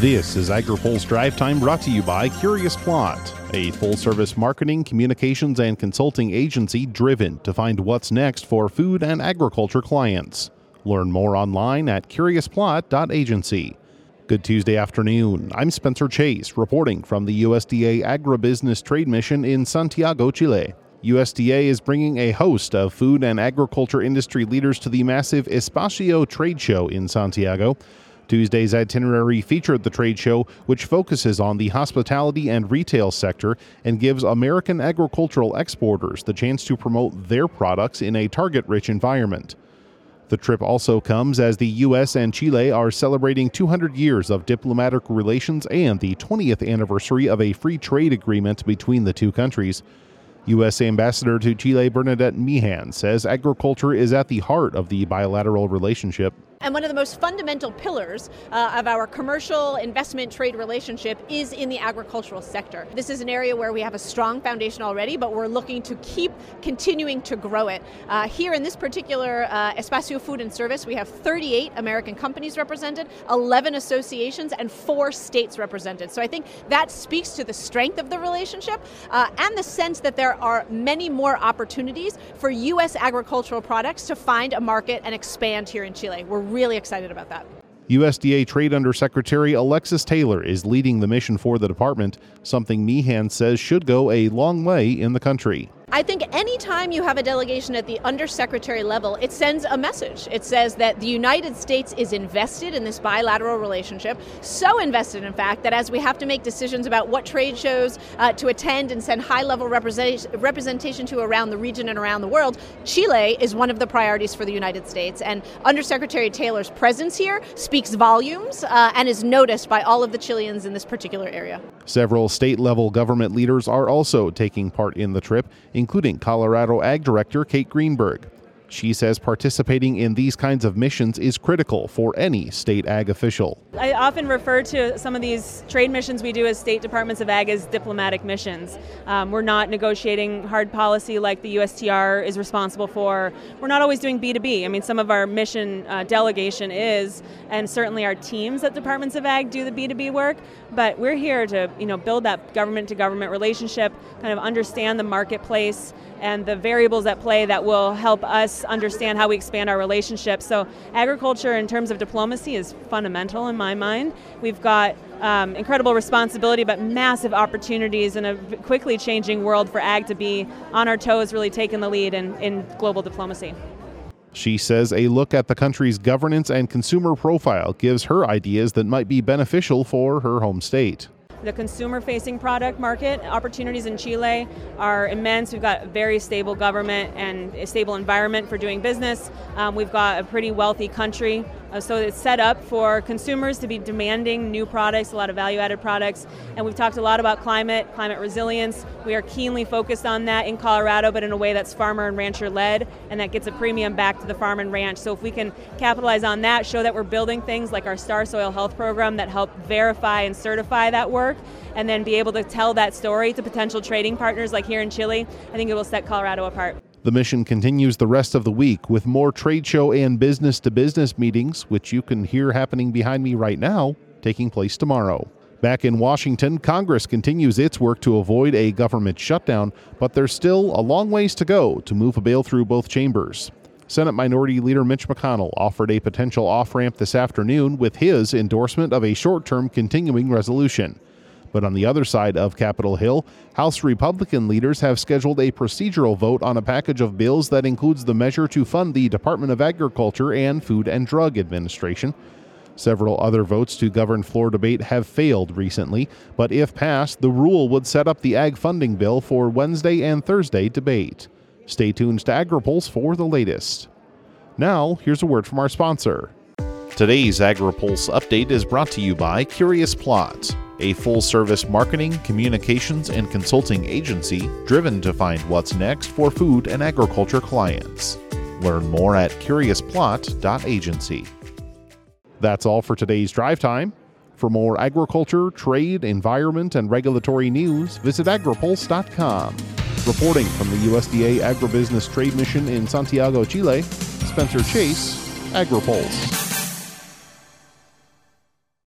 This is AgriPulse Drive Time brought to you by Curious Plot, a full service marketing, communications, and consulting agency driven to find what's next for food and agriculture clients. Learn more online at curiousplot.agency. Good Tuesday afternoon. I'm Spencer Chase, reporting from the USDA Agribusiness Trade Mission in Santiago, Chile. USDA is bringing a host of food and agriculture industry leaders to the massive Espacio trade show in Santiago. Tuesday's itinerary featured the trade show, which focuses on the hospitality and retail sector and gives American agricultural exporters the chance to promote their products in a target rich environment. The trip also comes as the U.S. and Chile are celebrating 200 years of diplomatic relations and the 20th anniversary of a free trade agreement between the two countries. U.S. Ambassador to Chile Bernadette Meehan says agriculture is at the heart of the bilateral relationship. And one of the most fundamental pillars uh, of our commercial investment trade relationship is in the agricultural sector. This is an area where we have a strong foundation already, but we're looking to keep continuing to grow it. Uh, here in this particular uh, Espacio Food and Service, we have 38 American companies represented, 11 associations, and four states represented. So I think that speaks to the strength of the relationship uh, and the sense that there are many more opportunities for U.S. agricultural products to find a market and expand here in Chile. We're really excited about that. USDA Trade Undersecretary Alexis Taylor is leading the mission for the department, something Meehan says should go a long way in the country. I think anytime you have a delegation at the undersecretary level, it sends a message. It says that the United States is invested in this bilateral relationship, so invested, in fact, that as we have to make decisions about what trade shows uh, to attend and send high level representation to around the region and around the world, Chile is one of the priorities for the United States. And Undersecretary Taylor's presence here speaks volumes uh, and is noticed by all of the Chileans in this particular area. Several state level government leaders are also taking part in the trip, including Colorado Ag Director Kate Greenberg. She says participating in these kinds of missions is critical for any state ag official. I often refer to some of these trade missions we do as state departments of ag as diplomatic missions. Um, we're not negotiating hard policy like the USTR is responsible for. We're not always doing B2B. I mean, some of our mission uh, delegation is, and certainly our teams at departments of ag do the B2B work, but we're here to you know, build that government to government relationship, kind of understand the marketplace and the variables at play that will help us understand how we expand our relationships. So, agriculture in terms of diplomacy is fundamental in my mind. We've got um, incredible responsibility, but massive opportunities in a quickly changing world for ag to be on our toes, really taking the lead in, in global diplomacy. She says a look at the country's governance and consumer profile gives her ideas that might be beneficial for her home state. The consumer facing product market opportunities in Chile are immense. We've got a very stable government and a stable environment for doing business. Um, we've got a pretty wealthy country uh, so it's set up for consumers to be demanding new products, a lot of value added products. And we've talked a lot about climate, climate resilience. We are keenly focused on that in Colorado, but in a way that's farmer and rancher led, and that gets a premium back to the farm and ranch. So if we can capitalize on that, show that we're building things like our Star Soil Health Program that help verify and certify that work, and then be able to tell that story to potential trading partners like here in Chile, I think it will set Colorado apart. The mission continues the rest of the week with more trade show and business to business meetings, which you can hear happening behind me right now, taking place tomorrow. Back in Washington, Congress continues its work to avoid a government shutdown, but there's still a long ways to go to move a bill through both chambers. Senate Minority Leader Mitch McConnell offered a potential off ramp this afternoon with his endorsement of a short term continuing resolution. But on the other side of Capitol Hill, House Republican leaders have scheduled a procedural vote on a package of bills that includes the measure to fund the Department of Agriculture and Food and Drug Administration. Several other votes to govern floor debate have failed recently, but if passed, the rule would set up the ag funding bill for Wednesday and Thursday debate. Stay tuned to AgriPulse for the latest. Now, here's a word from our sponsor. Today's AgriPulse update is brought to you by Curious Plot a full service marketing, communications, and consulting agency driven to find what's next for food and agriculture clients. Learn more at curiousplot.agency. That's all for today's drive time. For more agriculture, trade, environment, and regulatory news, visit agripulse.com. Reporting from the USDA Agribusiness Trade Mission in Santiago, Chile, Spencer Chase, AgriPulse.